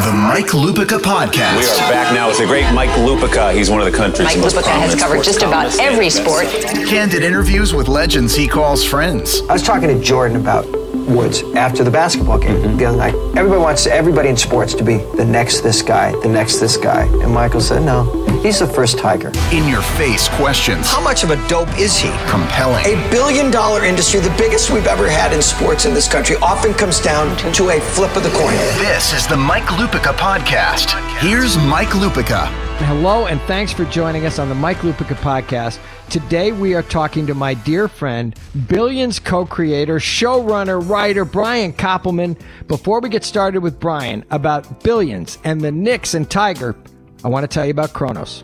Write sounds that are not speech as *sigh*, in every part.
The Mike Lupica Podcast. We are back now with the great Mike Lupica. He's one of the country's Mike most Lupica has covered just about every sport. Candid interviews with legends he calls friends. I was talking to Jordan about Woods after the basketball game mm-hmm. the other night. Everybody wants everybody in sports to be the next this guy, the next this guy. And Michael said, no, he's the first Tiger. In your face questions. How much of a dope is he? Compelling. A billion dollar industry, the biggest we've ever had in sports in this country, often comes down to a flip of the coin. This is the Mike Lupica Podcast. Here's Mike Lupica. Hello, and thanks for joining us on the Mike Lupica podcast. Today, we are talking to my dear friend, Billions co creator, showrunner, writer, Brian Koppelman. Before we get started with Brian about Billions and the Knicks and Tiger, I want to tell you about Kronos.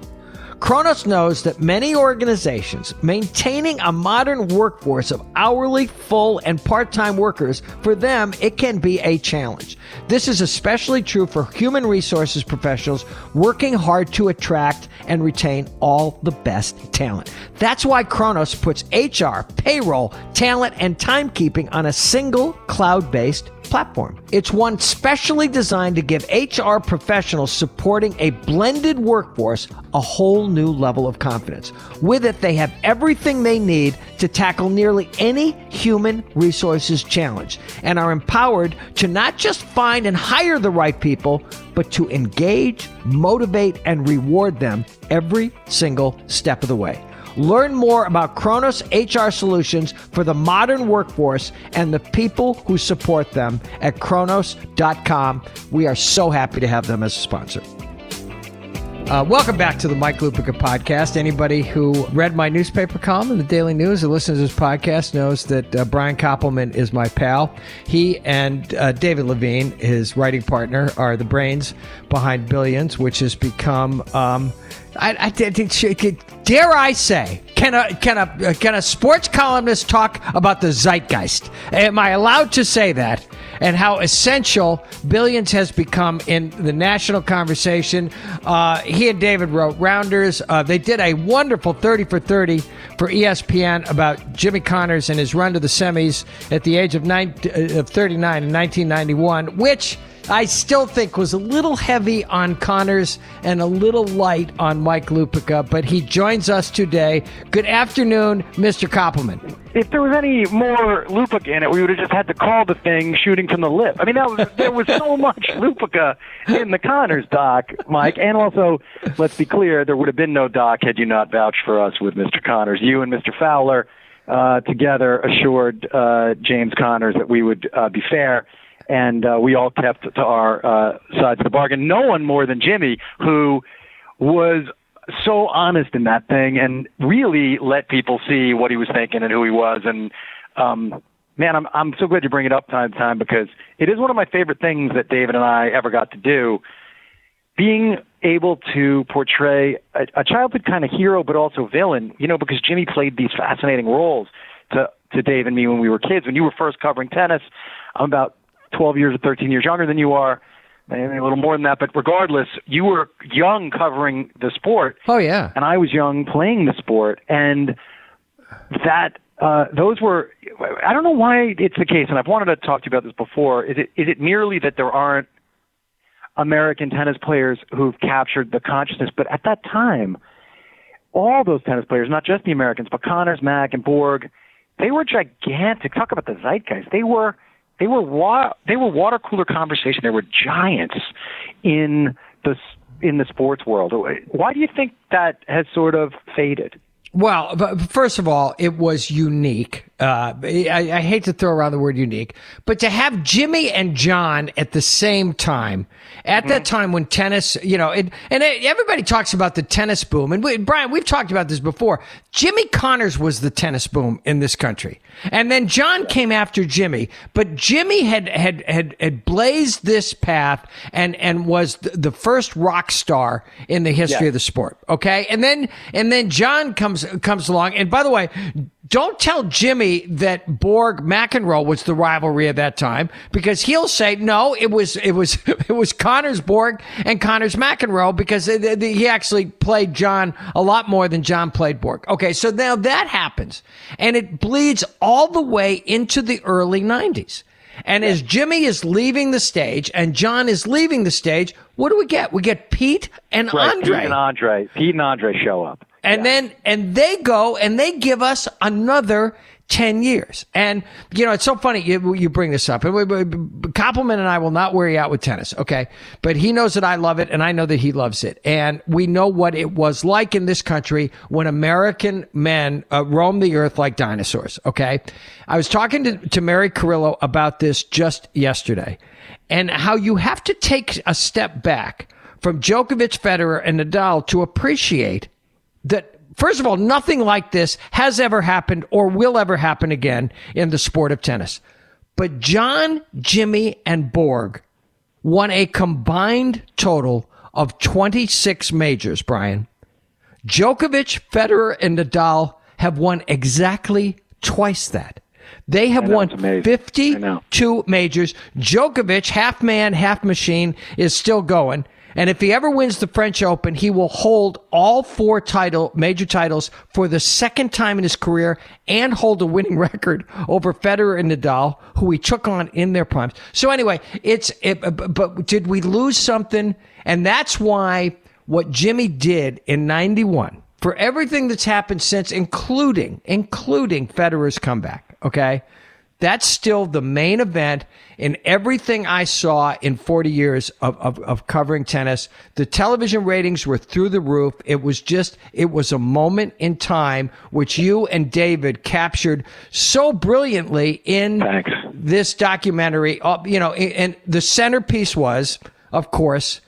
Kronos knows that many organizations maintaining a modern workforce of hourly, full, and part time workers, for them, it can be a challenge. This is especially true for human resources professionals working hard to attract and retain all the best talent. That's why Kronos puts HR, payroll, talent, and timekeeping on a single cloud based platform. It's one specially designed to give HR professionals supporting a blended workforce a whole new level of confidence. With it, they have everything they need to tackle nearly any human resources challenge and are empowered to not just find and hire the right people, but to engage, motivate, and reward them every single step of the way. Learn more about Kronos HR solutions for the modern workforce and the people who support them at kronos.com. We are so happy to have them as a sponsor. Uh, welcome back to the Mike Lupica podcast. Anybody who read my newspaper column in the Daily News or listens to this podcast knows that uh, Brian Koppelman is my pal. He and uh, David Levine, his writing partner, are the brains behind Billions, which has become. Um, I, I, dare I say, can a can a can a sports columnist talk about the zeitgeist? Am I allowed to say that? And how essential Billions has become in the national conversation. Uh, he and David wrote Rounders. Uh, they did a wonderful 30 for 30 for ESPN about Jimmy Connors and his run to the semis at the age of, nine, uh, of 39 in 1991, which I still think was a little heavy on Connors and a little light on Mike Lupica, but he joins us today. Good afternoon, Mr. Koppelman. if there was any more Lupica in it, we would have just had to call the thing shooting from the lip. I mean, that was, there was so *laughs* much Lupica in the Connors doc, Mike. And also, let's be clear, there would have been no doc had you not vouched for us with Mr. Connors. You and Mr. Fowler uh, together assured uh, James Connors that we would uh, be fair. And uh, we all kept to our uh, sides of the bargain. No one more than Jimmy, who was so honest in that thing and really let people see what he was thinking and who he was. And um, man, I'm I'm so glad you bring it up time to time because it is one of my favorite things that David and I ever got to do. Being able to portray a, a childhood kind of hero, but also villain, you know, because Jimmy played these fascinating roles to to Dave and me when we were kids. When you were first covering tennis, I'm about 12 years or 13 years younger than you are, maybe a little more than that. But regardless, you were young covering the sport, Oh, yeah. and I was young playing the sport, and that uh, those were. I don't know why it's the case, and I've wanted to talk to you about this before. Is it is it merely that there aren't American tennis players who've captured the consciousness? But at that time, all those tennis players, not just the Americans, but Connors, Mack, and Borg, they were gigantic. Talk about the zeitgeist. They were they were wa- they were water cooler conversation. They were giants in the in the sports world. Why do you think that has sort of faded? Well, first of all, it was unique. Uh, I, I hate to throw around the word unique, but to have Jimmy and John at the same time, at that time when tennis, you know, it, and it, everybody talks about the tennis boom. And we, Brian, we've talked about this before. Jimmy Connors was the tennis boom in this country. And then John came after Jimmy, but Jimmy had, had, had, had blazed this path and, and was the, the first rock star in the history of the sport. Okay. And then, and then John comes, comes along. And by the way, don't tell Jimmy that Borg McEnroe was the rivalry at that time because he'll say no. It was it was *laughs* it was Connors Borg and Connors McEnroe because it- it- he actually played John a lot more than John played Borg. Okay, so now that happens and it bleeds all the way into the early '90s. And as Jimmy is leaving the stage and John is leaving the stage, what do we get? We get Pete and Right, Andre. Pete and Andre. Pete and Andre show up. And then, and they go and they give us another 10 years. And, you know, it's so funny you, you bring this up. Koppelman and I will not wear you out with tennis, okay? But he knows that I love it and I know that he loves it. And we know what it was like in this country when American men uh, roamed the earth like dinosaurs, okay? I was talking to, to Mary Carrillo about this just yesterday and how you have to take a step back from Djokovic, Federer, and Nadal to appreciate that first of all, nothing like this has ever happened or will ever happen again in the sport of tennis. But John, Jimmy, and Borg won a combined total of 26 majors, Brian. Djokovic, Federer, and Nadal have won exactly twice that. They have know, won it's amazing. I know. 52 majors. Djokovic, half man, half machine, is still going. And if he ever wins the French Open, he will hold all four title major titles for the second time in his career and hold a winning *laughs* record over Federer and Nadal, who he took on in their primes. So anyway, it's it, but did we lose something? And that's why what Jimmy did in 91 for everything that's happened since including including Federer's comeback, okay? That's still the main event in everything I saw in 40 years of, of, of covering tennis. The television ratings were through the roof. It was just, it was a moment in time which you and David captured so brilliantly in Thanks. this documentary. Uh, you know, and the centerpiece was, of course,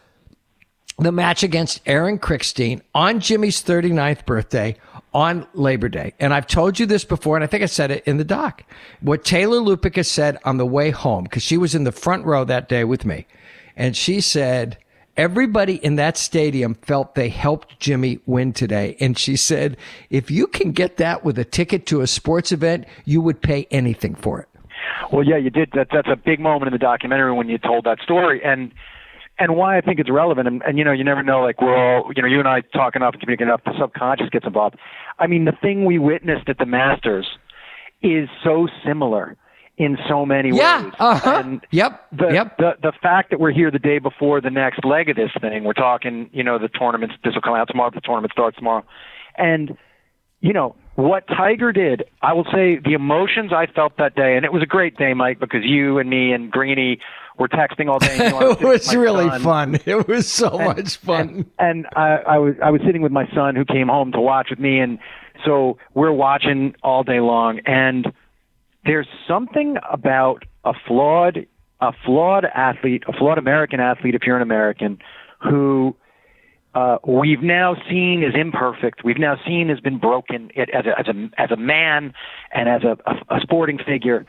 the match against Aaron Crickstein on Jimmy's 39th birthday on Labor Day. And I've told you this before, and I think I said it in the doc. What Taylor Lupica said on the way home, because she was in the front row that day with me, and she said, Everybody in that stadium felt they helped Jimmy win today. And she said, if you can get that with a ticket to a sports event, you would pay anything for it. Well, yeah, you did. That, that's a big moment in the documentary when you told that story, and and why I think it's relevant. And, and you know, you never know. Like we're all, you know, you and I talk enough, communicate enough. The subconscious gets involved. I mean, the thing we witnessed at the Masters is so similar in so many Yeah. ways. Uh-huh. And Yep. the, Yep. the the fact that we're here the day before the next leg of this thing, we're talking, you know, the tournaments. This will come out tomorrow. The tournament starts tomorrow, and you know what Tiger did. I will say the emotions I felt that day, and it was a great day, Mike, because you and me and Greeny were texting all day. and, you know, *laughs* it was really son. fun. It was so much fun. And, and I, I was I was sitting with my son who came home to watch with me, and so we're watching all day long. And there's something about a flawed a flawed athlete, a flawed American athlete, if you're an American, who uh, we've now seen is imperfect. We've now seen has been broken it, as a as a as a man and as a, a, a sporting figure.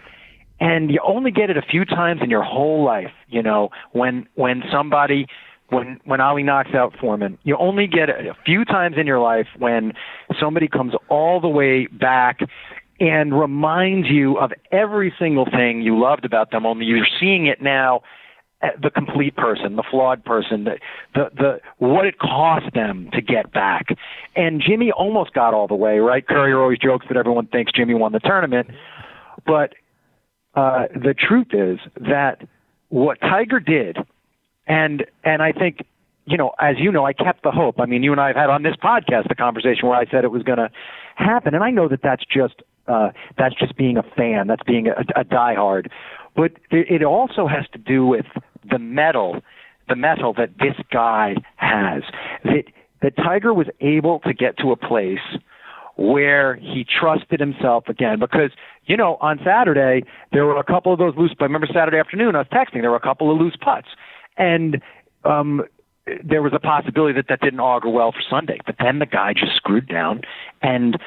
And you only get it a few times in your whole life. You know, when when somebody when when Ali knocks out Foreman, you only get it a few times in your life when somebody comes all the way back and reminds you of every single thing you loved about them. Only you're seeing it now uh, the complete person, the flawed person, the, the the what it cost them to get back. And Jimmy almost got all the way, right? Courier always jokes that everyone thinks Jimmy won the tournament, but uh, the truth is that what Tiger did, and and I think you know, as you know, I kept the hope. I mean, you and I have had on this podcast the conversation where I said it was going to happen, and I know that that's just uh, that's just being a fan, that's being a, a diehard, but it it also has to do with the mettle, the mettle that this guy has. That that Tiger was able to get to a place where he trusted himself again. Because you know on Saturday there were a couple of those loose I remember Saturday afternoon I was texting there were a couple of loose putts. And um there was a possibility that that didn't augur well for Sunday. But then the guy just screwed down and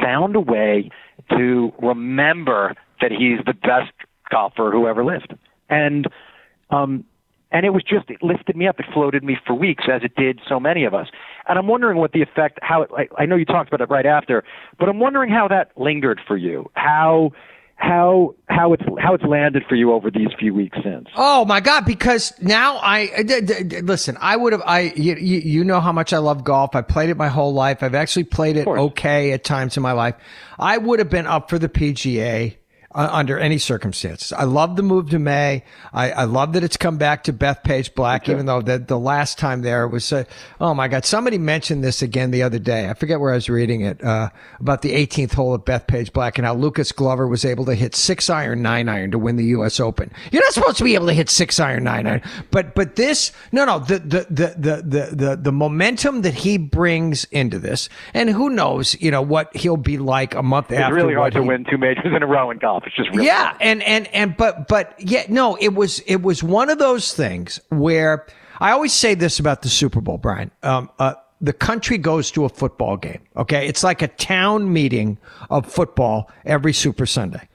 found a way to remember that he's the best golfer who ever lived. And um and it was just it lifted me up it floated me for weeks as it did so many of us and i'm wondering what the effect how it, I, I know you talked about it right after but i'm wondering how that lingered for you how how how it's how it's landed for you over these few weeks since Oh my God! Because now I uh, d- d- d- listen. I would have. I you you know how much I love golf. I played it my whole life. I've actually played it okay at times in my life. I would have been up for the PGA uh, under any circumstances. I love the move to May. I, I love that it's come back to Bethpage Black, even though the, the last time there was, uh, oh my God, somebody mentioned this again the other day. I forget where I was reading it, uh, about the 18th hole of Bethpage Black and how Lucas Glover was able to hit six iron, nine iron to win the U.S. Open. You're not supposed to be able to hit six iron, nine iron, but, but this, no, no, the, the, the, the, the, the, the momentum that he brings into this, and who knows, you know, what he'll be like a month It's after. It's really hard to he- win two majors in a row in golf. It's just really yeah, and and and but but yeah, no, it was it was one of those things where I always say this about the Super Bowl, Brian. Um, uh, the country goes to a football game. Okay, it's like a town meeting of football every Super Sunday.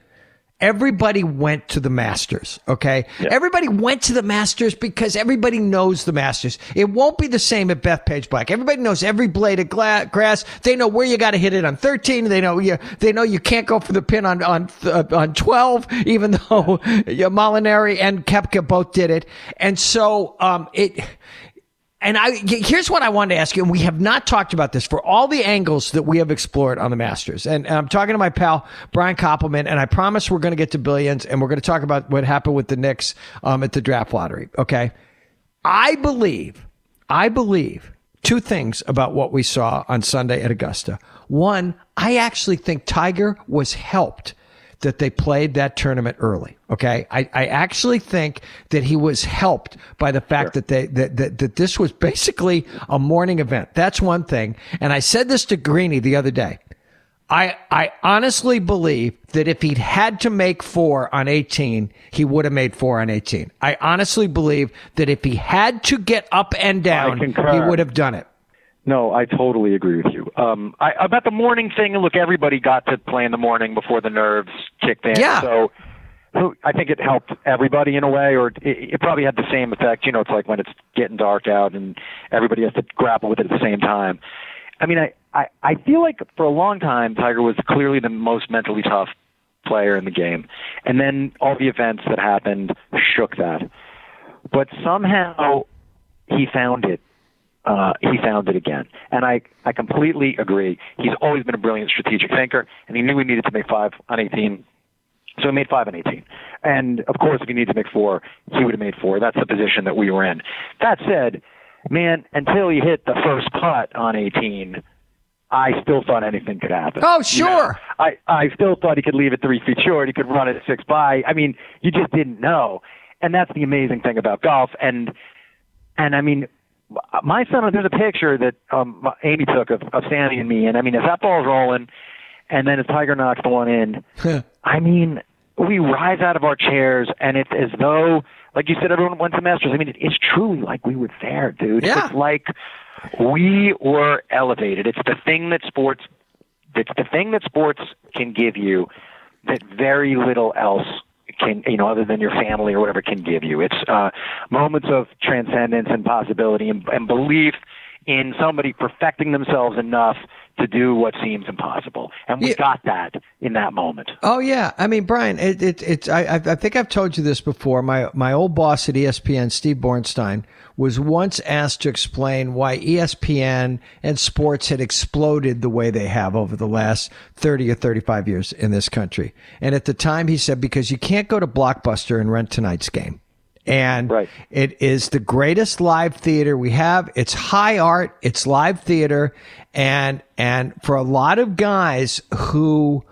Everybody went to the Masters, okay? Everybody went to the Masters because everybody knows the Masters. It won't be the same at Bethpage Black. Everybody knows every blade of gla- grass. They know where you got to hit it on 13. They know you. They know you can't go for the pin on on uh, on 12, *laughs* even though yeah, Molinari and Koepka both did it. And so um, it. And I here's what I wanted to ask you, and we have not talked about this for all the angles that we have explored on the Masters. And, and I'm talking to my pal Brian Koppelman, and I promise we're going to get to billions, and we're going to talk about what happened with the Knicks um, at the draft lottery. Okay, I believe, I believe two things about what we saw on Sunday at Augusta. One, I actually think Tiger was helped that they played that tournament early. Okay. I, I actually think that he was helped by the fact that they, that, that, that this was basically a morning event. That's one thing. And I said this to Greeny the other day. I, I honestly believe that if he'd had to make four on 18, he would have made four on 18. I honestly believe that if he had to get up and down, he would have done it. No, I totally agree with you. Um, I, about the morning thing, look, everybody got to play in the morning before the nerves kicked in. Yeah. So who- I think it helped everybody in a way, or it, it probably had the same effect. You know, it's like when it's getting dark out and everybody has to grapple with it at the same time. I mean, I, I, I feel like for a long time, Tiger was clearly the most mentally tough player in the game. And then all the events that happened shook that. But somehow he found it uh, he found it again. And I, I completely agree. He's always been a brilliant strategic thinker, and he knew he needed to make five on 18. So he made five on 18. And of course, if he needed to make four, he would have made four. That's the position that we were in. That said, man, until he hit the first putt on 18, I still thought anything could happen. Oh, You know, sure. I, I still thought he could leave it three feet short. He could run it six by. I mean, you just didn't know. And that's the amazing thing about golf. And, and I mean, my son, there's a picture that um, Amy took of, of Sandy and me, and I mean, as that ball's rolling, and then as Tiger knocks the one in, I mean, we rise out of our chairs, and it's as though, like you said, everyone went to Masters. I mean, it, it's truly like we were there, dude. Yeah. It's like we were elevated. It's the thing that sports, it's the thing that sports can give you that very little else can you know other than your family or whatever can give you. It's uh moments of transcendence and possibility and, and belief in somebody perfecting themselves enough to do what seems impossible and we Yeah. got that in that moment Oh yeah, I mean Brian, it, it, it's I, I think I've told you this before. My my old boss at ESPN, Steve Bornstein, was once asked to explain why ESPN and sports had exploded the way they have over the last thirty or thirty five years in this country. And at the time, he said because you can't go to Blockbuster and rent tonight's game. And Right. it is the greatest live theater we have. It's high art. It's live theater. And, and for a lot of guys who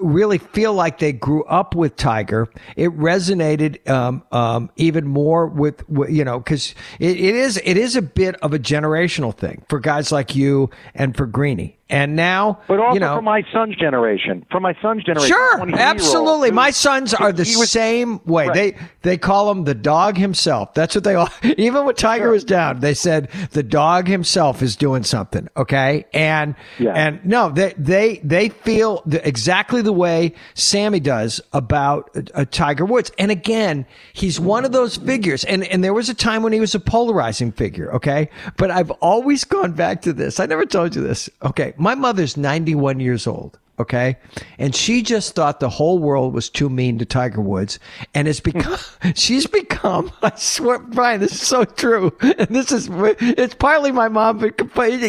really feel like they grew up with Tiger, it resonated, um, um, even more with, with you know, cause it, it is, it is a bit of a generational thing for guys like you and for Greeny. And now, but also you know, for my son's generation for my son's generation Sure, absolutely. My sons are the was- same way. Right. They they call him the dog himself. That's what they all. *laughs* Even when Tiger was down, they said the dog himself is doing something. Okay, and Yeah. and no, they they they feel the, exactly the way Sammy does about uh, Tiger Woods. And again, he's one of those figures. And and there was a time when he was a polarizing figure. Okay, but I've always gone back to this. I never told you this. Okay, my mother's ninety one years old. Okay. And she just thought the whole world was too mean to Tiger Woods. And it's become, hmm. *laughs* she's become, *laughs* I swear, Brian, this is so true. *laughs* And this is, it's partly my mom, but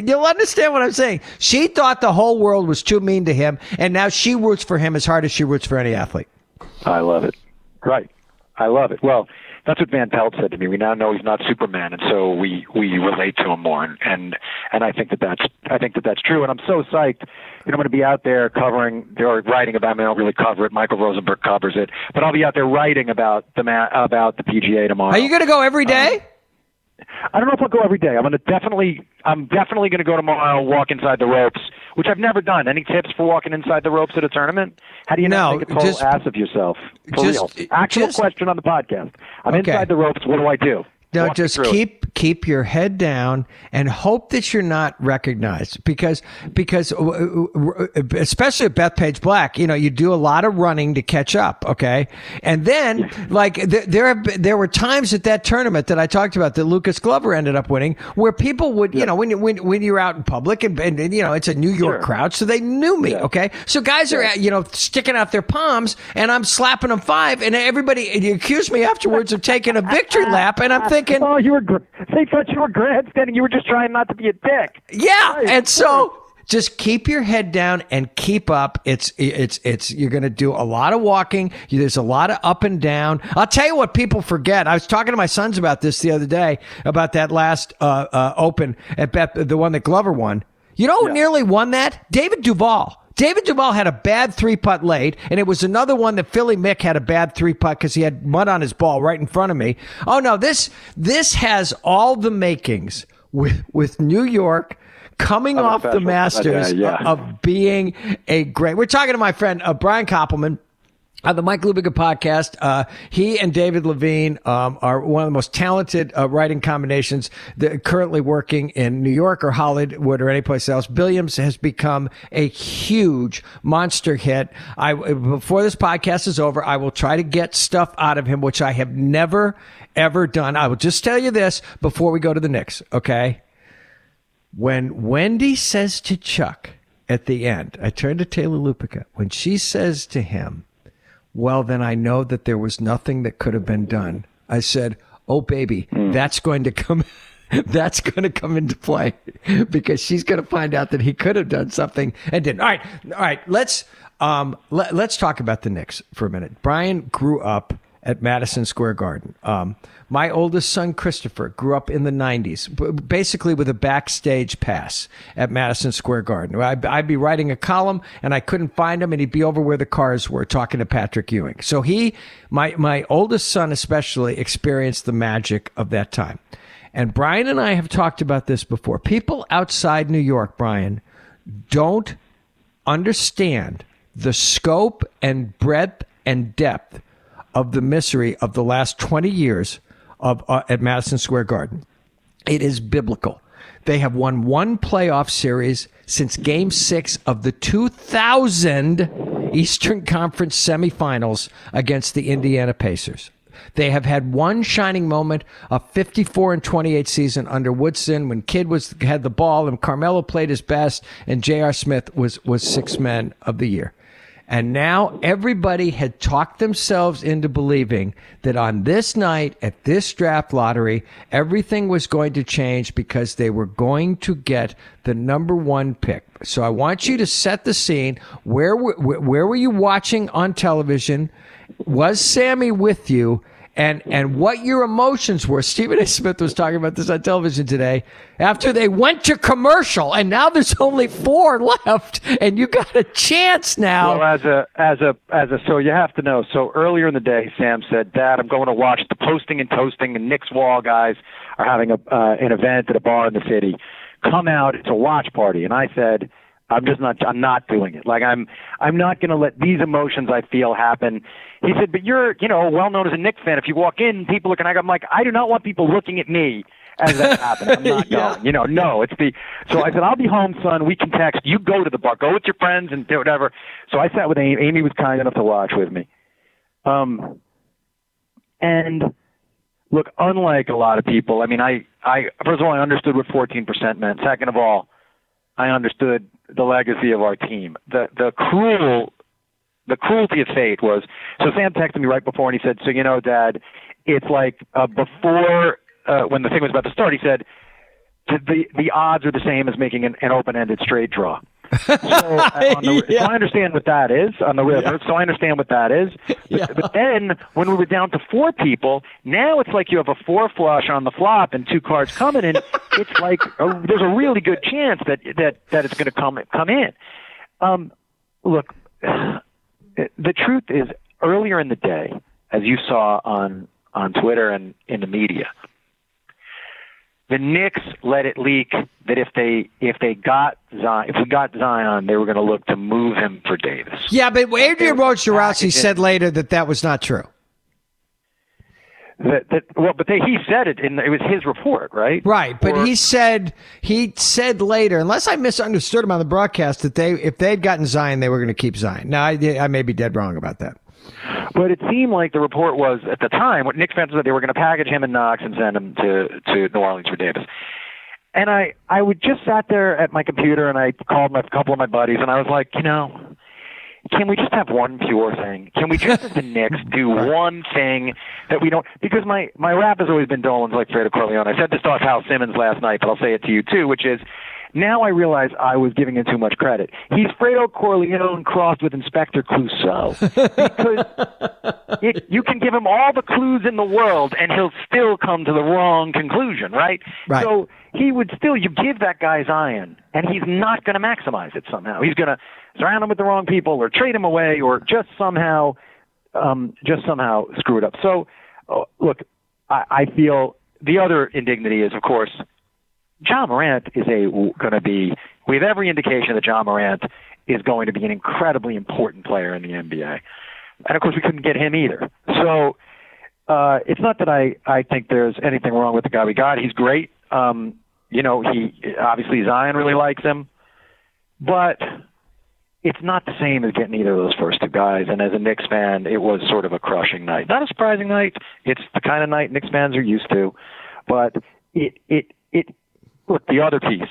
you'll understand what I'm saying. She thought the whole world was too mean to him. And now she roots for him as hard as she roots for any athlete. I love it. Right. I love it. Well, that's what Van Pelt said to me. We now know he's not Superman, and so we we relate to him more. And and, and I think that that's I think that that's true. And I'm so psyched. You know, I'm going to be out there covering or writing about. I mean, I don't really cover it. Michael Rosenberg covers it, but I'll be out there writing about the ma- about the PGA tomorrow. Are you going to go every day? Um, I don't know if I'll go every day. I'm to definitely, I'm definitely going to go tomorrow, walk inside the ropes, which I've never done. Any tips for walking inside the ropes at a tournament? How do you No, not make a total just- ass of yourself? For just- real. Actual just- question on the podcast. I'm Okay. inside the ropes. What do I do? No, Walk just through it. keep keep your head down and hope that you're not recognized because because uh, uh, especially at Bethpage Black, you know, you do a lot of running to catch up, okay? And then like there there, have, been- there were times at that tournament that I talked about that Lucas Glover ended up winning where people would, you know, when you when when you're out in public and, and, and, you know, it's a New York Sure. crowd, so they knew me, okay? So guys are you know sticking out their palms and I'm slapping them five and everybody and you accuse me afterwards of taking a victory lap and I'm thinking Oh, you were. They thought you were grandstanding. You were just trying not to be a dick. Yeah, Right, and so just keep your head down and keep up. It's it's it's you're going to do a lot of walking. There's a lot of up and down. I'll tell you what people forget. I was talking to my sons about this the other day about that last uh, uh, Open at Bet, the one that Glover won. You know who nearly won that? David Duval. David Duval had a bad three putt late, and it was another one that Philly Mick had a bad three putt because he had mud on his ball right in front of me. Oh no, this this has all the makings with with New York coming Of off the Masters uh, yeah. of being a great. We're talking to my friend uh, Brian Koppelman. On the Mike Lupica podcast, uh, he and David Levine um, are one of the most talented uh, writing combinations that currently working in New York or Hollywood or anyplace else. Billions has become a huge monster hit. I before this podcast is over, I will try to get stuff out of him, which I have never ever done. I will just tell you this before we go to the Knicks, okay? when Wendy says to Chuck at the end, I turn to Taylor Lupica, when she says to him, Well, then I know that there was nothing that could have been done. I said, Oh, baby, that's going to come. *laughs* That's going to come into play *laughs* because she's going to find out that he could have done something and didn't. All right, all right. Let's um, let, let's talk about the Knicks for a minute. Brian grew up at Madison Square Garden. Um, my oldest son, Christopher, grew up in the 90s, basically with a backstage pass at Madison Square Garden. I'd, I'd be writing a column and I couldn't find him, and he'd be over where the cars were talking to Patrick Ewing. So he, my, my oldest son especially, experienced the magic of that time. And Brian and I have talked about this before. People outside New York, Brian, don't understand the scope and breadth and depth of the misery of the last 20 years of uh, at Madison Square Garden. It is biblical. They have won one playoff series since game 6 of the 2000 Eastern Conference semifinals against the Indiana Pacers. They have had one shining moment, a 54 and 28 season under Woodson when Kidd was had the ball and Carmelo played his best and J.R. Smith was was six men of the year. And now everybody had talked themselves into believing that on this night at this draft lottery, everything was going to change because they were going to get the number one pick. So I want you to set the scene. Where were, where were you watching on television? Was Sammy with you? And, and what your emotions were. Stephen A. Smith was talking about this on television today after they went to commercial and now there's only four left and you got a chance now. Well, as a as a as a so you have to know. So earlier in the day, Sam said, "Dad, I'm going to watch the posting and toasting and Knicks Wall guys are having a uh, an event at a bar in the city. Come out, it's a watch party." And I said, "I'm just not. I'm not doing it. Like I'm I'm not going to let these emotions I feel happen." He said, "But you're you know well known as a Knick fan. If you walk in, people are going to." I'm like, I do not want people looking at me as that happened. I'm not *laughs* Yeah. going. You know, no, it's the. So I said, I'll be home, son. We can text. You go to the bar. Go with your friends and do whatever. So I sat with Amy. Amy was kind enough to watch with me. Um, and look, unlike a lot of people, I mean, I, I first of all, I understood what 14% meant. Second of all, I understood the legacy of our team. The the cruel the cruelty of fate was so Sam texted me right before and he said, So you know, Dad, it's like uh, before uh, when the thing was about to start, he said the the odds are the same as making an, an open ended straight draw. *laughs* So, uh, on the, Yeah. so I understand what that is on the river. So I understand what that is. But, Yeah. but then when we were down to four people, now it's like you have a four flush on the flop and two cards coming in. *laughs* it's like a, there's a really good chance that that that it's going to come come in. Um, look, the truth is, earlier in the day, as you saw on on Twitter and in the media, the Knicks let it leak that if they if they got Zion, if we got Zion, they were going to look to move him for Davis. Yeah, but Adrian Wojnarowski said later that that was not true. That, that well, but they, he said it in it was his report, right? Right, but Or- he said he said later, unless I misunderstood him on the broadcast, that they if they'd gotten Zion, they were going to keep Zion. Now I, I may be dead wrong about that. But it seemed like the report was at the time what Knick fans said they were going to package him and Knox and send him to to New Orleans for Davis. And I I would just sat there at my computer and I called my a couple of my buddies and I was like, you know, can we just have one pure thing? Can we just as the *laughs* Knicks do one thing that we don't? Because my my rap has always been Dolan's like Fredo Corleone. I said this to Hal Simmons last night, but I'll say it to you too, which is. Now I realize I was giving him too much credit. He's Fredo Corleone crossed with Inspector Clouseau because *laughs* it, you can give him all the clues in the world and he'll still come to the wrong conclusion, right? Right. So he would still, you give that guy Zion and he's not going to maximize it somehow. He's going to surround him with the wrong people or trade him away or just somehow, um, just somehow screw it up. So, uh, look, I, I feel the other indignity is, of course, Ja Morant is a going to be. We have every indication that Ja Morant is going to be an incredibly important player in the NBA, and of course we couldn't get him either. So uh, it's not that I I think there's anything wrong with the guy we got. He's great. Um, you know, he obviously Zion really likes him, but it's not the same as getting either of those first two guys. And as a Knicks fan, it was sort of a crushing night. Not a surprising night. It's the kind of night Knicks fans are used to, but it it it look, the other piece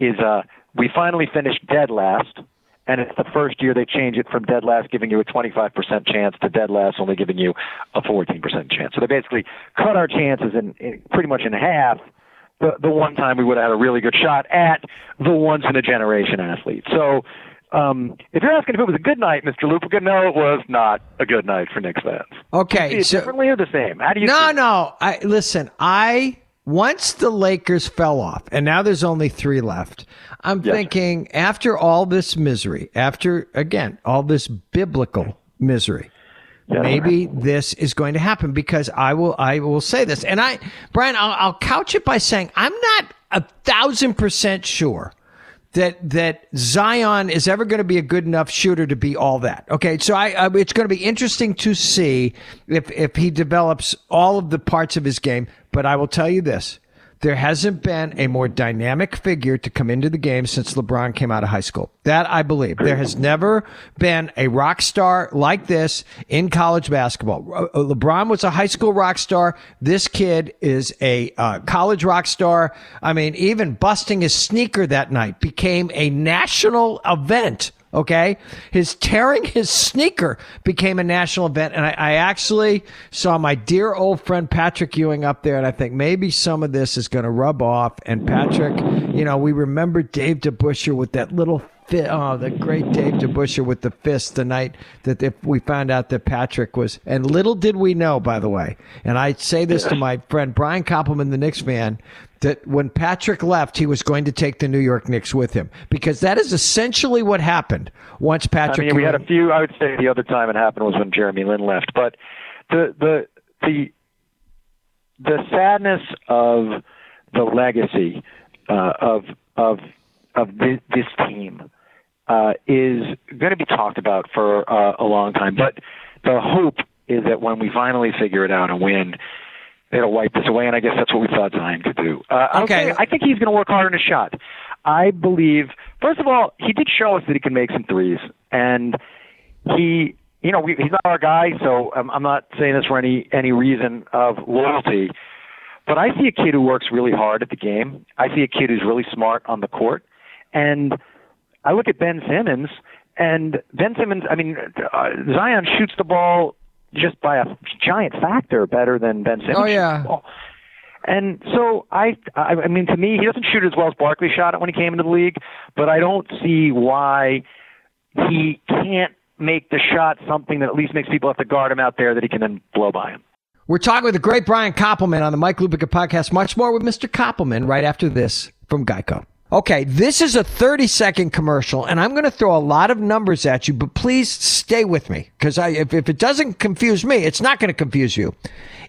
is uh, we finally finished dead last, and it's the first year they change it from dead last giving you a 25% chance to dead last only giving you a 14% chance. So they basically cut our chances in, in pretty much in half. The the one time we would have had a really good shot at the once in a generation athlete. So. Um, if you're asking if it was a good night, Mr. Lupica, no, it was not a good night for Knicks fans. Okay, so differently or the same? How do you? no, no. I listen. I once the Lakers fell off, and now there's only three left. I'm Yes. thinking after all this misery, after again all this biblical misery, maybe this is going to happen because I will. I will say this, and I, Brian, I'll, I'll couch it by saying I'm not a thousand percent sure that that Zion is ever going to be a good enough shooter to be all that. Okay, so I, I it's going to be interesting to see if if he develops all of the parts of his game. But I will tell you this: there hasn't been a more dynamic figure to come into the game since LeBron came out of high school. That I believe. There has never been a rock star like this in college basketball. Uh, LeBron was a high school rock star. This kid is a uh, college rock star. I mean, even busting his sneaker that night became a national event. Okay. His tearing his sneaker became a national event. And I, I actually saw my dear old friend Patrick Ewing up there. And I think maybe some of this is going to rub off. And Patrick, you know, we remember Dave DeBusschere with that little fi- Oh, the great Dave DeBusschere with the fist the night that if we found out that Patrick was, and little did we know, by the way, and I say this to my friend Brian Koppelman, the Knicks fan, that when Patrick left, he was going to take the New York Knicks with him because that is essentially what happened once Patrick. I mean, we had a few. I would say the other time it happened was when Jeremy Lin left. But the the the the sadness of the legacy uh, of of of this, this team uh, is going to be talked about for uh, a long time. But the hope is that when we finally figure it out and win, it'll wipe this away. And I guess that's what we thought Zion could do. Uh, Okay. I think he's going to work hard on his shot. I believe, first of all, he did show us that he can make some threes, and he, you know, we, he's not our guy, so I'm, I'm not saying this for any any reason of loyalty. But I see a kid who works really hard at the game. I see a kid who's really smart on the court, and I look at Ben Simmons, and Ben Simmons. I mean, uh, Zion shoots the ball just by a giant factor better than Ben Simmons. Oh, yeah. And so I, I, I mean, to me, he doesn't shoot as well as Barkley shot it when he came into the league, but I don't see why he can't make the shot something that at least makes people have to guard him out there that he can then blow by him. We're talking with the great Brian Koppelman on the Mike Lupica podcast. Much more with Mr. Koppelman right after this from Geico. Okay, this is a 30 second commercial, and I'm going to throw a lot of numbers at you, but please stay with me because if, if it doesn't confuse me, it's not going to confuse you.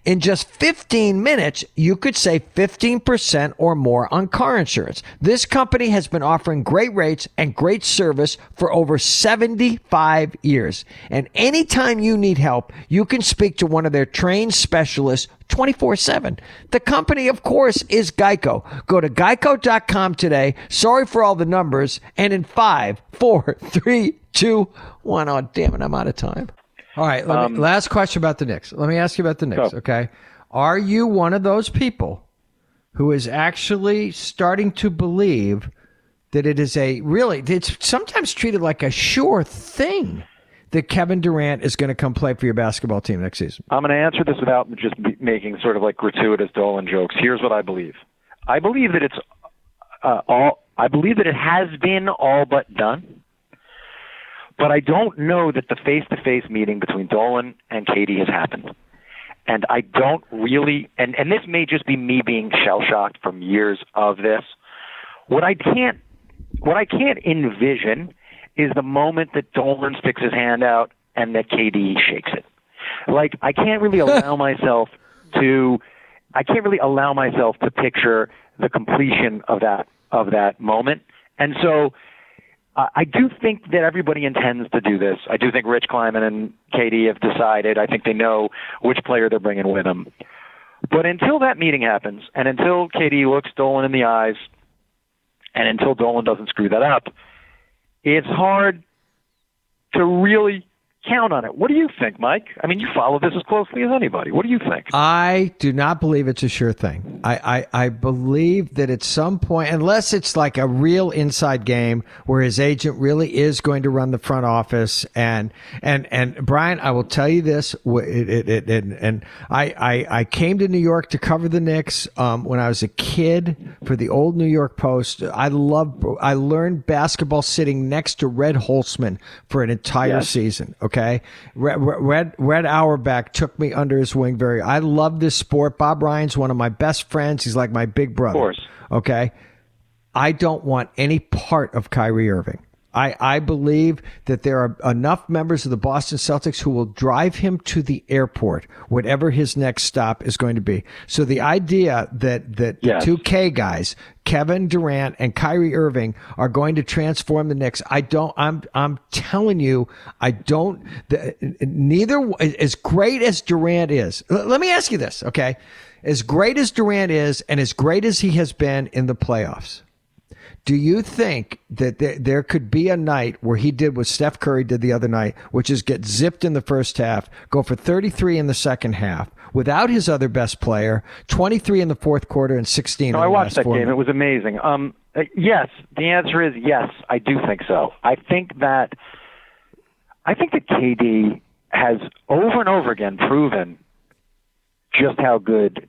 In just 15 minutes, you could save 15% or more on car insurance. This company has been offering great rates and great service for over 75 years. And anytime you need help, you can speak to one of their trained specialists 24 7. The company, of course, is Geico. Go to geico.com today. Sorry for all the numbers. And in five, four, *laughs* three, two, one. Oh, damn it, I'm out of time. All right. Um, me, last question about the Knicks. Let me ask you about the Knicks, go. okay? Are you one of those people who is actually starting to believe that it is a really, it's sometimes treated like a sure thing? That Kevin Durant is going to come play for your basketball team next season? I'm going to answer this without just making sort of like gratuitous Dolan jokes. Here's what I believe. I believe that it's uh, all. I believe that it has been all but done. But I don't know that the face-to-face meeting between Dolan and KD has happened. And I don't really, and, and this may just be me being shell shocked from years of this. What I can't, what I can't envision is the moment that Dolan sticks his hand out and that KD shakes it. Like I can't really *laughs* allow myself to I can't really allow myself to picture the completion of that of that moment. And so uh, I do think that everybody intends to do this. I do think Rich Kleiman and KD have decided. I think they know which player they're bringing with them. But until that meeting happens, and until KD looks Dolan in the eyes, and until Dolan doesn't screw that up, it's hard to really count on it. What do you think, Mike? I mean, you follow this as closely as anybody. What do you think? I do not believe it's a sure thing. I, I, I believe that at some point, unless it's like a real inside game where his agent really is going to run the front office, and and and Brian, I will tell you this: it, it, it, it and I, I I came to New York to cover the Knicks um, when I was a kid for the old New York Post. I love I learned basketball sitting next to Red Holzman for an entire yes. season. Okay Okay, Red, Red Red Auerbach took me under his wing. Very, I love this sport. Bob Ryan's one of my best friends. He's like my big brother. Of course. Okay, I don't want any part of Kyrie Irving. I, I believe that there are enough members of the Boston Celtics who will drive him to the airport, whatever his next stop is going to be. So the idea that, that yes. the two K guys, Kevin Durant and Kyrie Irving are going to transform the Knicks. I don't, I'm, I'm telling you, I don't, the, neither, as great as Durant is, let me ask you this, okay? As great as Durant is and as great as he has been in the playoffs, do you think that there, there could be a night where he did what Steph Curry did the other night, which is get zipped in the first half, go for 33 in the second half, without his other best player, 23 in the fourth quarter and 16 no, I watched that game. It was amazing. Um, uh, yes, the answer is yes, I do think so. I think that I think that KD has over and over again proven just how good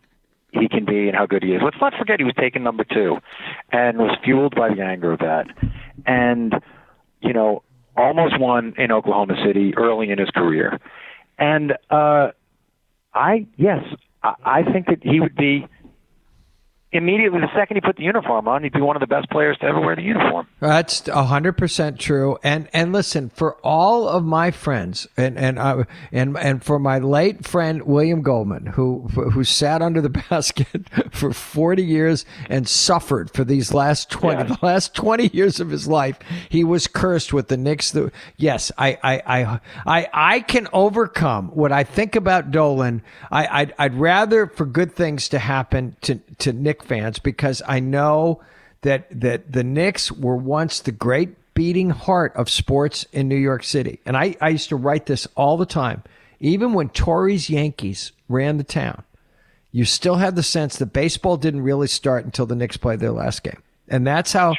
he can be and how good he is. Let's not forget he was taken number two and was fueled by the anger of that. And, you know, almost won in Oklahoma City early in his career. And uh I yes, I, I think that he would be immediately the second he put the uniform on, he'd be one of the best players to ever wear the uniform. That's hundred percent true. And and listen, for all of my friends, and and uh, and and for my late friend William Goldman, who who sat under the *laughs* basket for forty years and suffered for these last twenty yeah. the last twenty years of his life, he was cursed with the Knicks. The, yes, I I I I I can overcome what I think about Dolan. I I'd, I'd rather for good things to happen to to Knick fans because I know that that the Knicks were once the great beating heart of sports in New York City. And I, I used to write this all the time. Even when Torre's Yankees ran the town, you still had the sense that baseball didn't really start until the Knicks played their last game. And that's how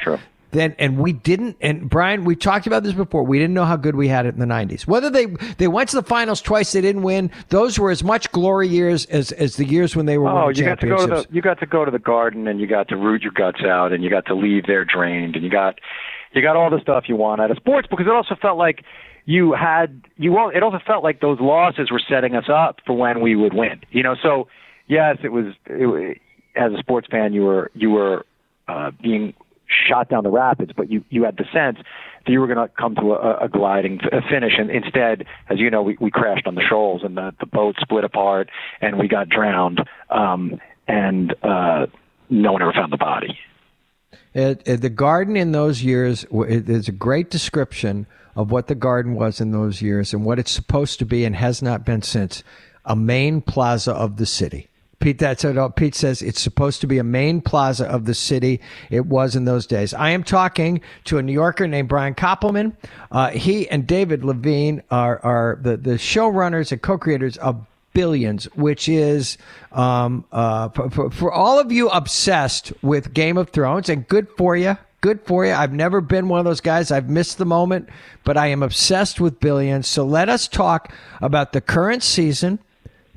then and we didn't and Brian we talked about this before. We didn't know how good we had it in the 90s whether they they went to the finals twice they didn't win. Those were as much glory years as as the years when they were Oh, winning you got to go to the you got to go to the garden and you got to root your guts out and you got to leave there drained and you got you got all the stuff you want out of sports because it also felt like you had you all it also felt like those losses were setting us up for when we would win. You know, so yes, it was it, as a sports fan you were you were uh, being shot down the rapids, but you you had the sense that you were going to come to a, a gliding finish, and instead, as you know, we, we crashed on the shoals, and the the boat split apart, and we got drowned, um, and uh, no one ever found the body. It, it- the garden in those years it is a great description of what the garden was in those years and what it's supposed to be and has not been since a main plaza of the city. Pete, that's what Pete says. It's supposed to be a main plaza of the city. It was in those days. I am talking to a New Yorker named Brian Koppelman. Uh, he and David Levien are, are the, the showrunners and co-creators of Billions, which is um, uh, for, for, for all of you obsessed with Game of Thrones, and good for you. Good for you. I've never been one of those guys. I've missed the moment, but I am obsessed with Billions. So let us talk about the current season.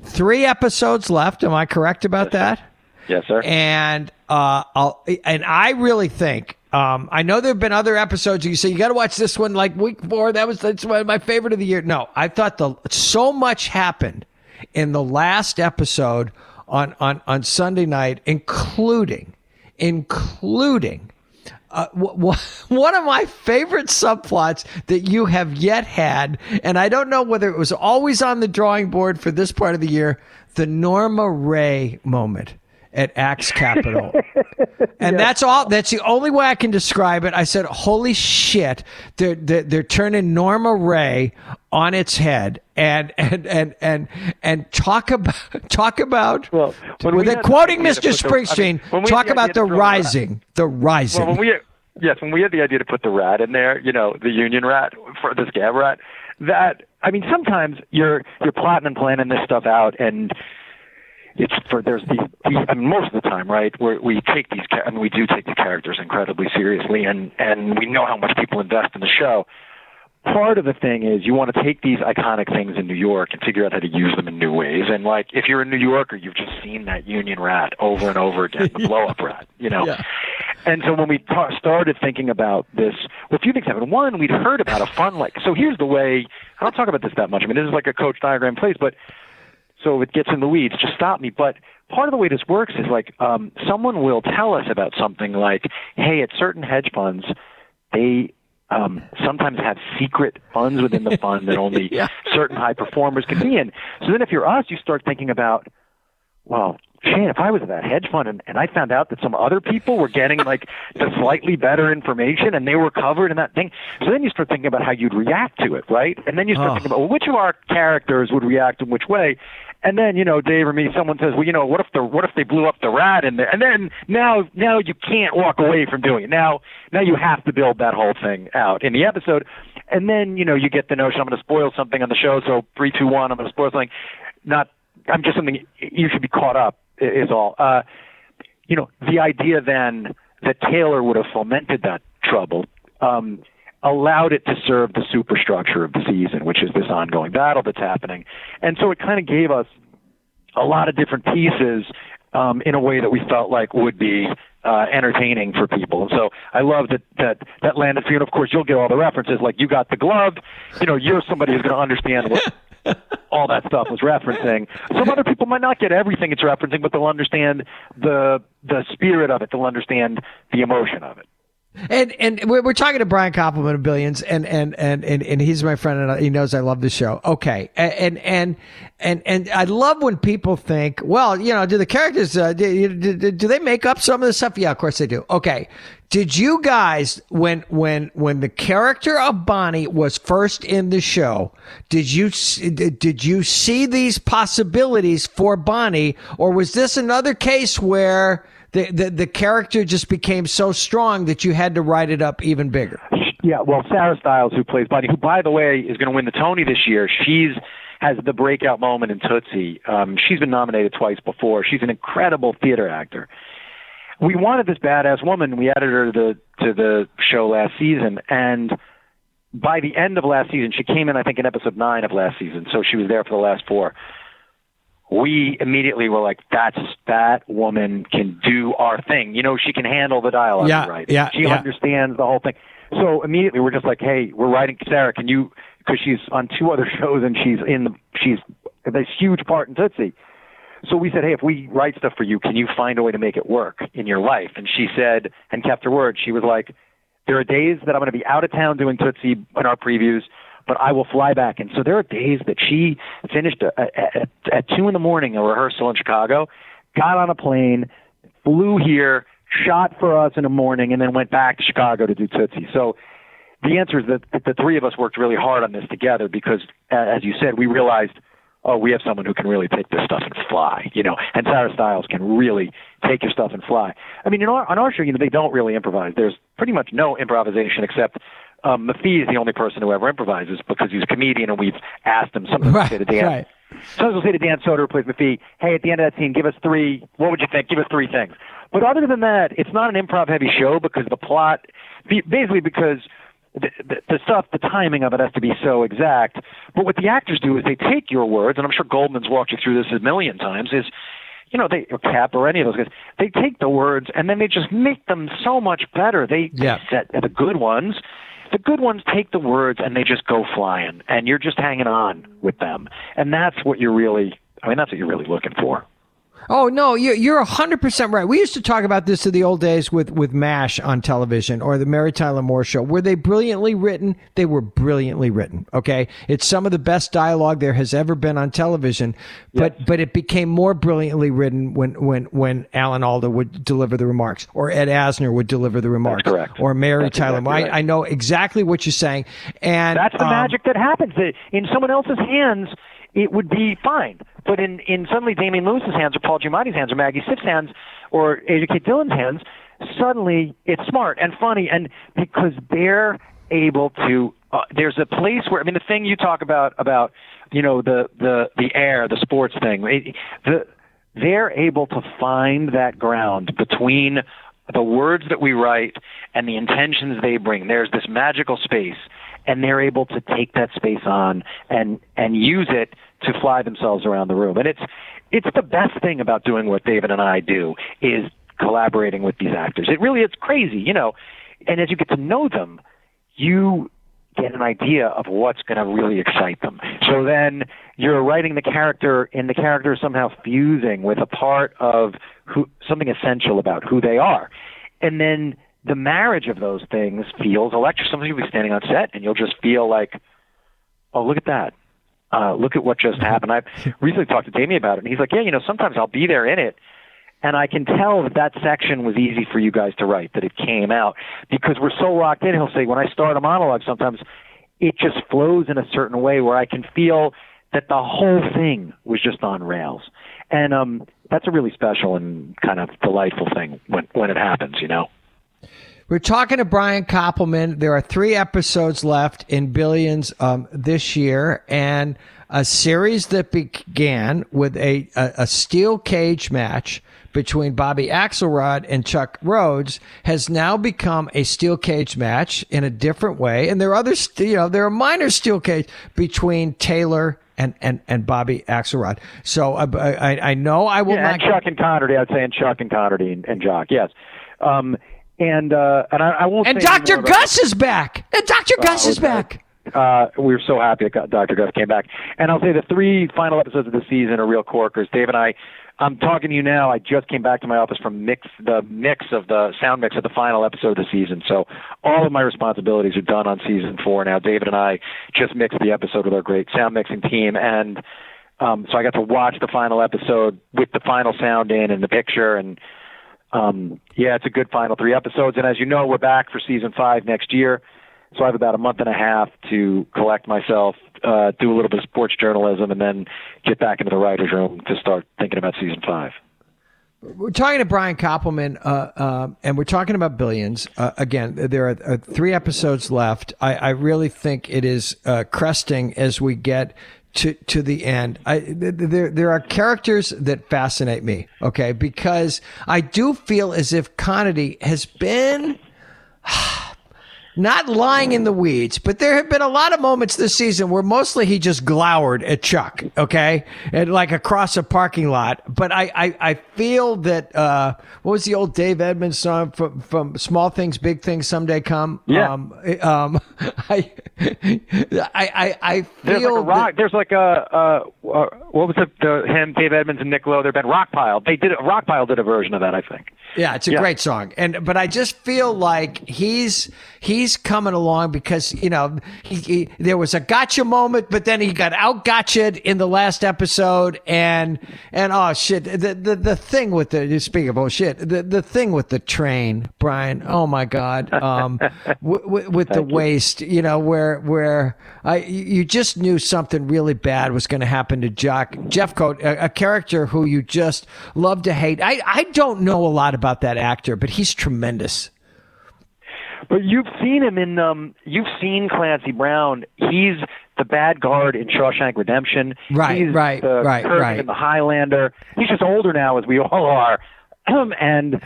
Three episodes left. Am I correct about that? Yes, sir. And uh, I'll and I really think um, I know there have been other episodes. You say you got to watch this one like week four. That was that's one of my favorite of the year. No, I thought the so much happened in the last episode on on on Sunday night, including including uh, *laughs* one of my favorite subplots that you have yet had, and I don't know whether it was always on the drawing board for this part of the year, the Norma Rae moment at Axe *laughs* Capital. and that's all that's the only way I can describe it. I said, "Holy shit, they're they're, they're turning Norma Rae on its head." And and and and and talk about *laughs* talk about Well, when we had quoting Mr. put the- I mean, Springsteen, talk about the to throw it out- rising, the rising. Well, when we yes, when we had the idea to put the rat in there, you know, the union rat for the scab rat, that I mean, sometimes you're you're plotting and planning this stuff out, and it's for there's these, these I mean, most of the time, right? Where we take these, I mean, we do take the characters incredibly seriously, and and we know how much people invest in the show. Part of the thing is you want to take these iconic things in New York and figure out how to use them in new ways. And like, if you're a New Yorker, you've just seen that Union rat over and over again, the *laughs* blow up rat, you know. Yeah. And so when we ta- started thinking about this, well, a few things happened. One, we'd heard about a fun like. So here's the way. I don't talk about this that much. I mean, this is like a coach diagram place, but so if it gets in the weeds, just stop me. But part of the way this works is like um, someone will tell us about something like, hey, at certain hedge funds, they um, sometimes have secret funds within the *laughs* fund that only certain high performers can be in. So then if you're us, you start thinking about, well, Shane, if I was at that hedge fund and, and I found out that some other people were getting like the slightly better information and they were covered in that thing, so then you start thinking about how you'd react to it, right? And then you start Oh. thinking about well, which of our characters would react in which way. And then you know, Dave or me, someone says, well, you know, what if the what if they blew up the rat in there? And then now now you can't walk away from doing it. Now now you have to build that whole thing out in the episode. And then you know you get the notion I'm going to spoil something on the show. So three, two, one, I'm going to spoil something. Not I'm just something you should be caught up is all. Uh, you know, the idea then that Taylor would have fomented that trouble um, allowed it to serve the superstructure of the season, which is this ongoing battle that's happening. And so it kind of gave us a lot of different pieces um, in a way that we felt like would be uh, entertaining for people. And so I love that that that landed for you. And of course, you'll get all the references. Like you got the glove. You know, you're somebody who's going to understand what *laughs* all that stuff was referencing. Some other people might not get everything it's referencing, but they'll understand the the spirit of it. They'll understand the emotion of it. And and we're, talking to Brian Koppelman of Billions, and and and and, and he's my friend, and he knows I love the show. Okay, and and and and I love when people think, well, you know, do the characters uh, do, do, do they make up some of the stuff? Yeah, of course they do. Okay, did you guys when when when the character of Bonnie was first in the show, did you did you see these possibilities for Bonnie, or was this another case where the, the the character just became so strong that you had to write it up even bigger. Yeah, well, Sarah Stiles, who plays Bonnie, who by the way is going to win the Tony this year, she's has the breakout moment in Tootsie. Um, she's been nominated twice before. She's an incredible theater actor. We wanted this badass woman. We added her to the to the show last season, and by the end of last season, she came in I think in episode nine of last season, so she was there for the last four. We immediately were like, "That's that woman can do our thing. You know, she can handle the dialogue, Yeah, right? yeah, she yeah. understands the whole thing." So immediately we're just like, "Hey, we're writing Sarah. Can you?" Because she's on two other *laughs* shows and she's in the she's this huge part in Tootsie. So we said, hey, if we write stuff for you, can you find a way to make it work in your life? And she said, and kept her word. She was like, there are days that I'm going to be out of town doing Tootsie in our previews, but I will fly back. And so there are days that she finished at, at, at two in the morning a rehearsal in Chicago, got on a plane, flew here, shot for us in the morning, and then went back to Chicago to do Tootsie. So the answer is that the three of us worked really hard on this together because, as you said, we realized, oh, we have someone who can really take this stuff and fly, you know. And Sarah Stiles can really take your stuff and fly. I mean, in our, on our show, you know, they don't really improvise. There's pretty much no improvisation except um, Mafee is the only person who ever improvises because he's a comedian, and we've asked him. Sometimes we'll say to Dan, right. Sometimes we'll say to Dan Soder, who plays Mafee, hey, at the end of that scene, give us three. What would you think? Give us three things. But other than that, it's not an improv-heavy show because the plot, basically because the, the, the stuff, the timing of it has to be so exact. But what the actors do is they take your words, and I'm sure Goldman's walked you through this a million times. Is you know, they or Cap or any of those guys, they take the words and then they just make them so much better. They, Yeah. they set the good ones. The good ones take the words and they just go flying, and you're just hanging on with them, and that's what you're really. I mean, that's what you're really looking for. Oh no, you're you're hundred percent right. We used to talk about this in the old days with with Mash on television or the Mary Tyler Moore Show. Were they brilliantly written? They were brilliantly written. Okay, it's some of the best dialogue there has ever been on television. But but it became more brilliantly written when when when Alan Alda would deliver the remarks or Ed Asner would deliver the remarks correct. or Mary That's Tyler. exactly I, right. I know exactly what you're saying, and That's the um, magic that happens. In someone else's hands, it would be fine. But in, in suddenly Damian Lewis's hands, or Paul Giamatti's hands, or Maggie Siff's hands, or Asia Kate Dillon's hands, suddenly it's smart and funny, and because they're able to. Uh, there's a place where I mean, the thing you talk about about you know the the the air, the sports thing. It, the they're able to find that ground between the words that we write and the intentions they bring. There's this magical space, and they're able to take that space on and and use it to fly themselves around the room. And it's it's the best thing about doing what David and I do is collaborating with these actors. It really is crazy, you know. And as you get to know them, you get an idea of what's going to really excite them. So then you're writing the character, and the character is somehow fusing with a part of who, something essential about who they are. And then the marriage of those things feels electric. Sometimes you'll be standing on set, and you'll just feel like, oh, look at that. Uh, look at what just happened. I've recently talked to Damian about it, and he's like, yeah, you know, sometimes I'll be there in it, and I can tell that that section was easy for you guys to write, that it came out because we're so locked in. He'll say, when I start a monologue, sometimes it just flows in a certain way where I can feel that the whole thing was just on rails, and um, that's a really special and kind of delightful thing when when it happens, you know. We're talking to Brian Koppelman. There are three episodes left in Billions um, this year, and a series that began with a, a, a steel cage match between Bobby Axelrod and Chuck Rhodes has now become a steel cage match in a different way. And there are other, st- you know, there are minor steel cage between Taylor and, and, and Bobby Axelrod. So uh, I, I know I will Yeah, not. and Chuck and Connerty. I'd say and Chuck and Connerty and, and Jock. Yes. Um, and uh, and I, I won't. and Dr. Gus is back. And Dr. Gus is back. Uh, we were so happy that Dr. Gus came back. And I'll say the three final episodes of the season are real corkers. Dave and I, I'm talking to you now. I just came back to my office from mix the mix of the sound mix of the final episode of the season. So all of my responsibilities are done on season four now. David and I just mixed the episode with our great sound mixing team, and um, so I got to watch the final episode with the final sound in and the picture and um, yeah, it's a good final three episodes. And as you know, we're back for season five next year. So I have about a month and a half to collect myself, uh, do a little bit of sports journalism, and then get back into the writer's room to start thinking about season five. We're talking to Brian Koppelman, uh, uh, and we're talking about billions. Uh, again, there are uh, three episodes left. I, I really think it is uh, cresting as we get to to the end. I, th- th- there there are characters that fascinate me. Okay, because I do feel as if Connerty has been. Not lying in the weeds, but there have been a lot of moments this season where mostly he just glowered at Chuck, okay, and like across a parking lot. But I, I, I feel that uh, what was the old Dave Edmunds song from from Small Things, Big Things Someday Come? Yeah. Um, um, *laughs* I, I, I, I There's feel like a rock. that- There's like a uh, uh, what was it? The him, Dave Edmunds, and Nick Lowe. There've been Rockpile. They did Rockpile did a version of that, I think. Yeah, it's a Yeah. great song, and but I just feel like he's he's coming along because you know he, he there was a gotcha moment, but then he got out gotcha'd in the last episode, and and oh shit, the the, the thing with the speaking of oh shit, the the thing with the train, Brian, oh my god, um, *laughs* w- w- with the waste, you know where where I you just knew something really bad was going to happen to Jock Jeffcoat, a, a character who you just love to hate. I I don't know a lot about that actor, but he's tremendous. But you've seen him in um you've seen Clancy Brown. He's the bad guard in Shawshank Redemption. Right, He's right, the right, Kirk right. in the Highlander. He's just older now as we *laughs* all are. *clears throat* and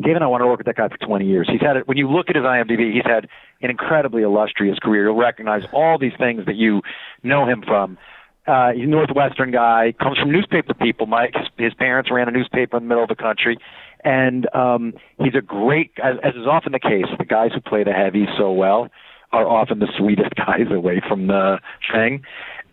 Dave and I want to work with that guy for 20 years. He's had it. When you look at his IMDb, he's had an incredibly illustrious career. You'll recognize all these things that you know him from. Uh, he's a Northwestern guy, comes from newspaper people. Mike, his, his parents ran a newspaper in the middle of the country, and um, he's a great. As, as is often the case, the guys who play the heavy so well are often the *laughs* sweetest guys away from the thing.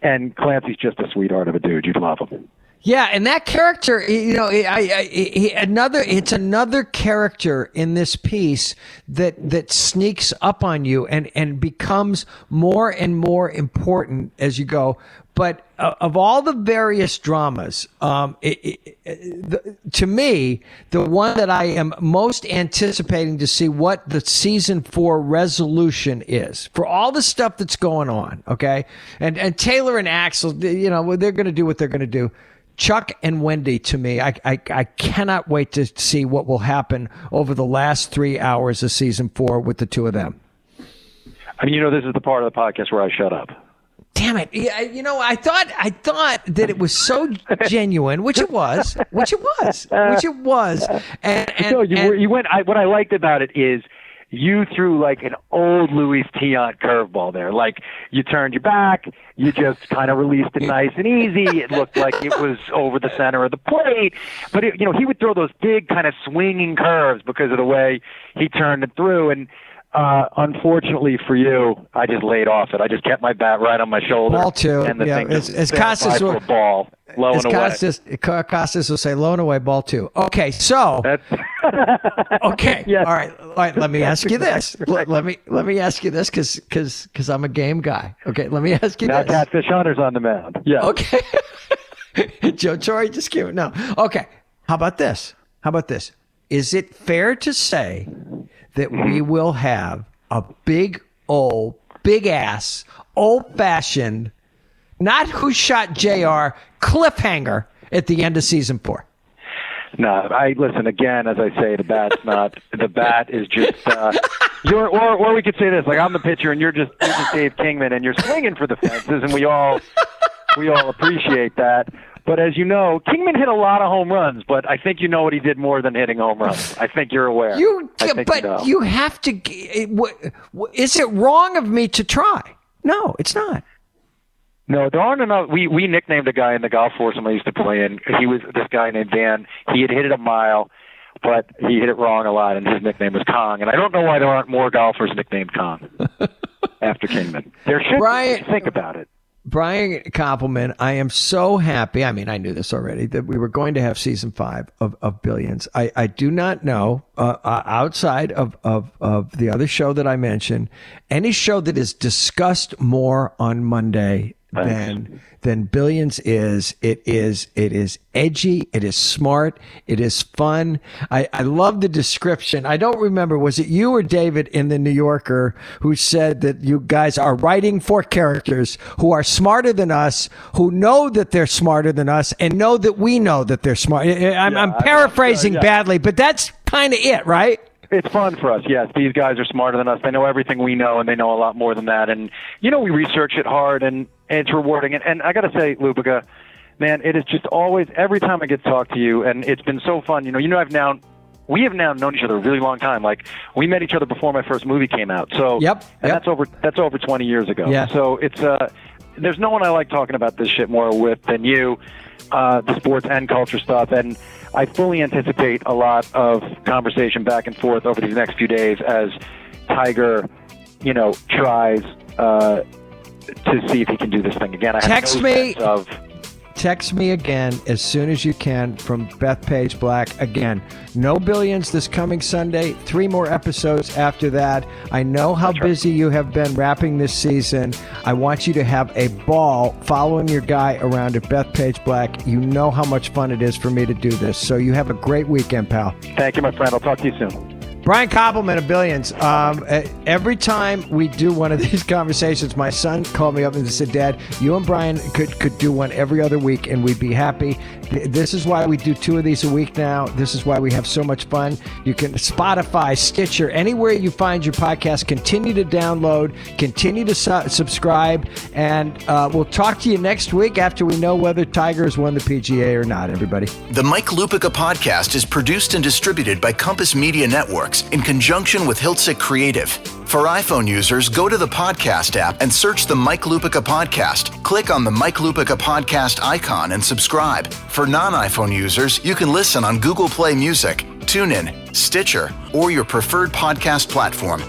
And Clancy's just a sweetheart of a dude. You'd love him. Yeah, and that character, you know, I, I, I, another, it's another character in this piece that that sneaks up on you and and becomes more and more important as you go. But uh, of all the various dramas, um, it, it, it, the, to me, the one that I am most anticipating to see what the season four resolution is for all the stuff that's going on. Okay, and and Taylor and Axel, you know, they're going to do what they're going to do. Chuck and Wendy to me, I, I I cannot wait to see what will happen over the last three hours of season four with the two of them. I mean, you know, this is the part of the podcast where I shut up. Damn it! Yeah, you know, I thought I thought that it was so *laughs* genuine, which it was, which it was, which it was, and and, no, you and- were, you went. I, what I liked about it is you threw like an old Louis Tiant curveball there. Like you turned your back, you just kind of released it nice and easy. It looked like it was over the center of the plate, but it, you know he would throw those big kind of swinging curves because of the way he turned it through and. Uh, unfortunately for you, I just laid off it. I just kept my bat right on my shoulder. Ball two, And the yeah, thing as- as Costas will- ball, low as and away. Costas, Costas will say, "Low and away, ball two. Okay, so That's *laughs* okay, *laughs* Yes. all right, all right. Let me ask you this. Let, let me let me ask you this because because because I'm a game guy. Okay, let me ask you now this. Catfish Hunter's on the mound. Yeah. Okay. *laughs* Joe Torre just came. No. Okay. How about this? How about this? Is it fair to say that we will have a big old, big ass, old fashioned, not who shot JR cliffhanger at the end of season four? No, I listen again. As I say, the bat's not. The bat is just. Uh, you're, or, or we could say this: like I'm the pitcher, and you're just, you're just Dave Kingman, and you're swinging for the fences, and we all, we all appreciate that. But as you know, Kingman hit a lot of home runs, but I think you know what he did more than hitting home runs. I think you're aware. You, but you, know. you have to. it- what- what- Is it wrong of me to try? No, it's not. No, there aren't enough. We we nicknamed a guy in the golf foursome I used to play in. He was this guy named Dan. He had hit it a mile, but he hit it wrong a lot, and his nickname was Kong. And I don't know why there aren't more golfers nicknamed Kong *laughs* after Kingman. There should Brian-. Think about it. Brian Koppelman, I am so happy. I mean, I knew this already that we were going to have season five of, of Billions. I, I do not know uh, uh, outside of, of, of the other show that I mentioned, any show that is discussed more on Monday than than Billions is. It is it is edgy. It is smart. It is fun. I, I love the description. I don't remember was it you or David in the New Yorker who said that you guys are writing for characters who are smarter than us, who know that they're smarter than us, and know that we know that they're smart. I'm, I'm I- paraphrasing yeah. badly, but that's kind of it, right? It's fun for us. Yes, these guys are smarter than us. They know everything we know, and they know a lot more than that. And you know, we research it hard, and, and it's rewarding. And, and I got to say, Lupica, man, it is just always every time I get to talk to you, and it's been so fun. You know, you know, I've now we have now known each other a really long time. Like we met each other before my first movie came out. So Yep, and that's over that's over 20 years ago. Yeah. So it's uh there's no one I like talking about this shit more with than you, uh, the sports and culture stuff, and I fully anticipate a lot of conversation back and forth over these next few days as Tiger, you know, tries uh, to see if he can do this thing again. I have Text no me. of Text me again as soon as you can from Bethpage Black. Again, no billions this coming Sunday. Three more episodes after that. I know how busy you have been wrapping this season. I want you to have a ball following your guy around at Bethpage Black. You know how much fun it is for me to do this. So you have a great weekend, pal. Thank you, my friend. I'll talk to you soon. Brian Koppelman of Billions. Um, uh, every time we do one of *laughs* these conversations, my son called me up and said, "Dad, you and Brian could could do one every other week, and we'd be happy." This is why we do two of these a week now. This is why we have so much fun. You can Spotify, Stitcher, anywhere you find your podcast. Continue to download, continue to su- subscribe, and uh, we'll talk to you next week after we know whether Tigers won the PGA or not. Everybody. The Mike Lupica podcast is produced and distributed by Compass Media In conjunction with Hiltzik Creative. For iPhone users, go to the podcast app and search the Mike Lupica podcast. Click on the Mike Lupica podcast icon and subscribe. For non iPhone users, you can listen on Google Play Music, TuneIn, Stitcher, or your preferred podcast platform.